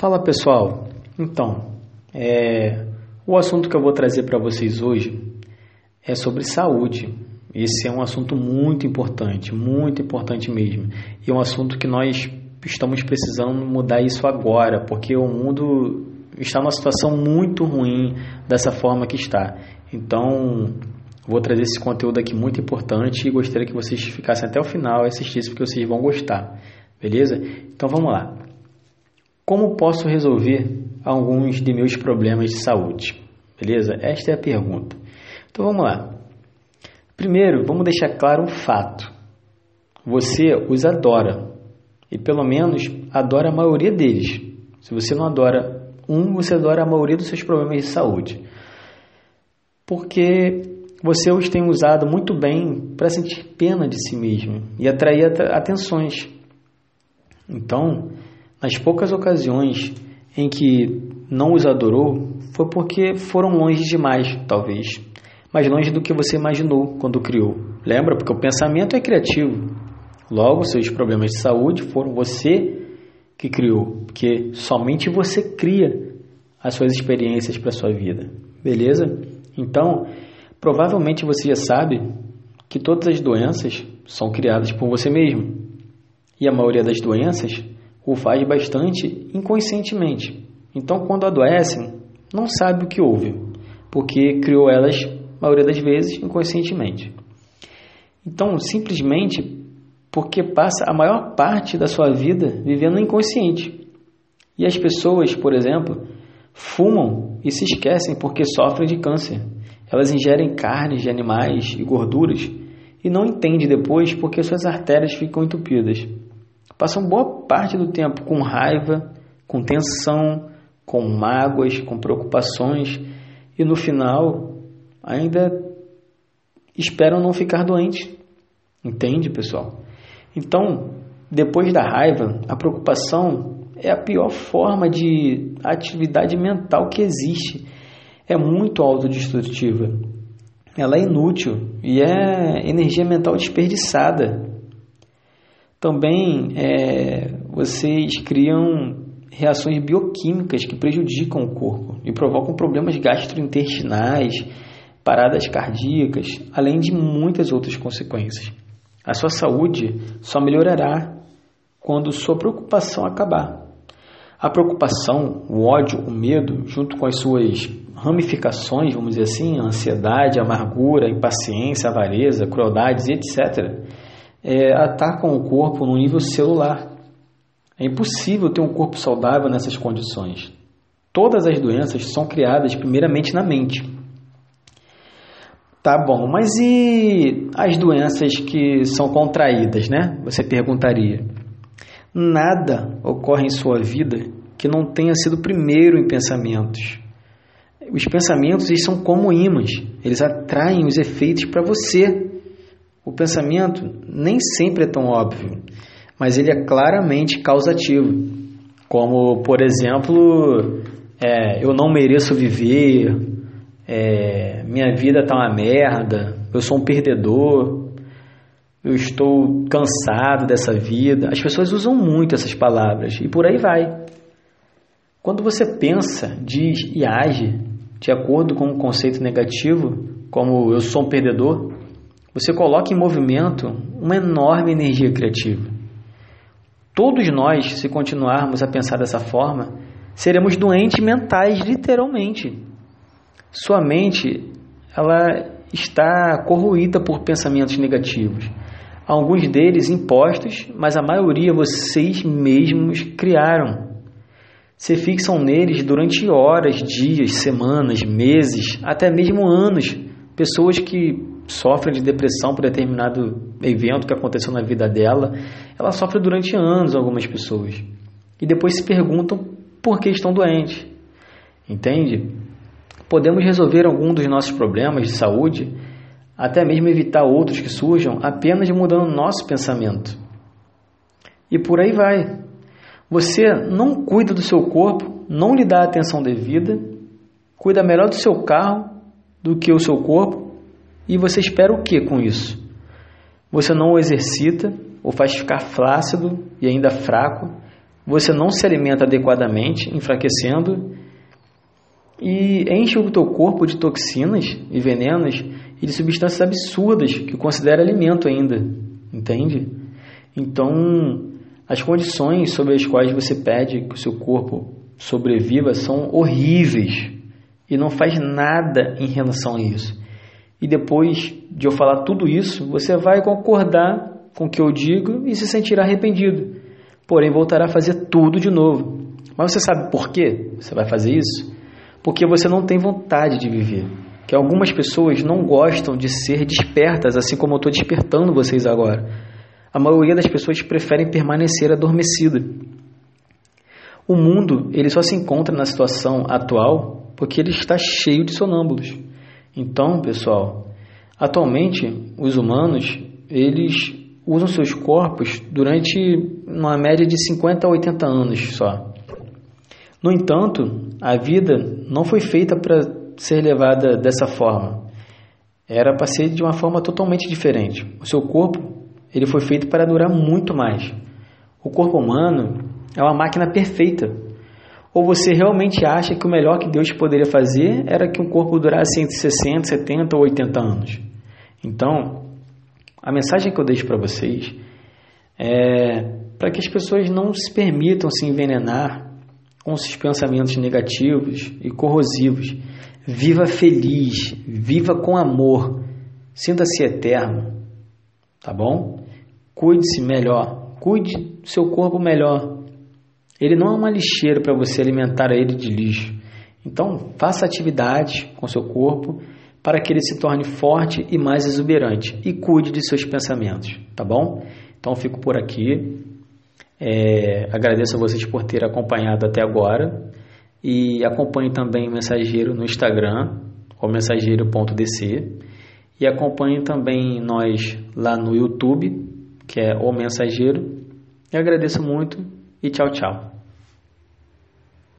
Fala pessoal, então, é, o assunto que eu vou trazer para vocês hoje é sobre saúde. Esse é um assunto muito importante, muito importante mesmo. E é um assunto que nós estamos precisando mudar isso agora, porque o mundo está numa situação muito ruim dessa forma que está. Então, vou trazer esse conteúdo aqui muito importante e gostaria que vocês ficassem até o final e assistissem, porque vocês vão gostar. Beleza? Então vamos lá. Como posso resolver alguns de meus problemas de saúde? Beleza? Esta é a pergunta. Então vamos lá. Primeiro, vamos deixar claro um fato. Você os adora. E pelo menos adora a maioria deles. Se você não adora um, você adora a maioria dos seus problemas de saúde. Porque você os tem usado muito bem para sentir pena de si mesmo e atrair atenções. Então, nas poucas ocasiões em que não os adorou, foi porque foram longe demais, talvez. Mais longe do que você imaginou quando criou. Lembra? Porque o pensamento é criativo. Logo, seus problemas de saúde foram você que criou. Porque somente você cria as suas experiências para a sua vida. Beleza? Então, provavelmente você já sabe que todas as doenças são criadas por você mesmo. E a maioria das doenças o faz bastante inconscientemente. Então, quando adoecem, não sabe o que houve, porque criou elas, a maioria das vezes, inconscientemente. Então, simplesmente porque passa a maior parte da sua vida vivendo inconsciente. E as pessoas, por exemplo, fumam e se esquecem porque sofrem de câncer. Elas ingerem carnes de animais e gorduras e não entendem depois porque suas artérias ficam entupidas. Passam boa parte do tempo com raiva, com tensão, com mágoas, com preocupações e no final ainda esperam não ficar doentes. Entende, pessoal? Então, depois da raiva, a preocupação é a pior forma de atividade mental que existe. É muito autodestrutiva. Ela é inútil e é energia mental desperdiçada. Também é, vocês criam reações bioquímicas que prejudicam o corpo e provocam problemas gastrointestinais, paradas cardíacas, além de muitas outras consequências. A sua saúde só melhorará quando sua preocupação acabar. A preocupação, o ódio, o medo, junto com as suas ramificações, vamos dizer assim, a ansiedade, a amargura, a impaciência, a avareza, crueldades, etc., é, atacam o corpo no nível celular. É impossível ter um corpo saudável nessas condições. Todas as doenças são criadas primeiramente na mente. Tá bom, mas e as doenças que são contraídas, né? Você perguntaria. Nada ocorre em sua vida que não tenha sido primeiro em pensamentos. Os pensamentos eles são como ímãs, eles atraem os efeitos para você. O pensamento nem sempre é tão óbvio, mas ele é claramente causativo. Como, por exemplo, é, eu não mereço viver, é, minha vida está uma merda, eu sou um perdedor, eu estou cansado dessa vida. As pessoas usam muito essas palavras e por aí vai. Quando você pensa, diz e age de acordo com um conceito negativo, como eu sou um perdedor, você coloca em movimento uma enorme energia criativa. Todos nós, se continuarmos a pensar dessa forma, seremos doentes mentais, literalmente. Sua mente, ela está corroída por pensamentos negativos. Alguns deles impostos, mas a maioria vocês mesmos criaram. Se fixam neles durante horas, dias, semanas, meses, até mesmo anos. Pessoas que sofre de depressão por determinado evento que aconteceu na vida dela, ela sofre durante anos algumas pessoas. E depois se perguntam por que estão doentes. Entende? Podemos resolver algum dos nossos problemas de saúde, até mesmo evitar outros que surjam, apenas mudando nosso pensamento. E por aí vai. Você não cuida do seu corpo, não lhe dá a atenção devida, cuida melhor do seu carro do que o seu corpo, e você espera o que com isso? Você não o exercita, ou faz ficar flácido e ainda fraco. você não se alimenta adequadamente, enfraquecendo e enche o teu corpo de toxinas e venenos e de substâncias absurdas que considera alimento ainda, entende? Então, as condições sobre as quais você pede que o seu corpo sobreviva são horríveis e não faz nada em relação a isso. E depois de eu falar tudo isso, você vai concordar com o que eu digo e se sentirá arrependido. Porém, voltará a fazer tudo de novo. Mas você sabe por quê você vai fazer isso? Porque você não tem vontade de viver. Que algumas pessoas não gostam de ser despertas, assim como eu estou despertando vocês agora. A maioria das pessoas preferem permanecer adormecida. O mundo ele só se encontra na situação atual porque ele está cheio de sonâmbulos. Então, pessoal, atualmente os humanos eles usam seus corpos durante uma média de 50 a 80 anos só. No entanto, a vida não foi feita para ser levada dessa forma. Era para ser de uma forma totalmente diferente. O seu corpo ele foi feito para durar muito mais. O corpo humano é uma máquina perfeita. Ou você realmente acha que o melhor que Deus poderia fazer era que um corpo durasse entre 60, 70 ou 80 anos? Então, a mensagem que eu deixo para vocês é para que as pessoas não se permitam se envenenar com esses pensamentos negativos e corrosivos. Viva feliz, viva com amor, sinta-se eterno, tá bom? Cuide-se melhor, cuide do seu corpo melhor, ele não é uma lixeira para você alimentar ele de lixo. Então, faça atividades com seu corpo para que ele se torne forte e mais exuberante e cuide de seus pensamentos, tá bom? Então, fico por aqui. É, agradeço a vocês por ter acompanhado até agora e acompanhe também o Mensageiro no Instagram, o mensageiro.dc e acompanhe também nós lá no YouTube, que é o Mensageiro. E agradeço muito e tchau, tchau.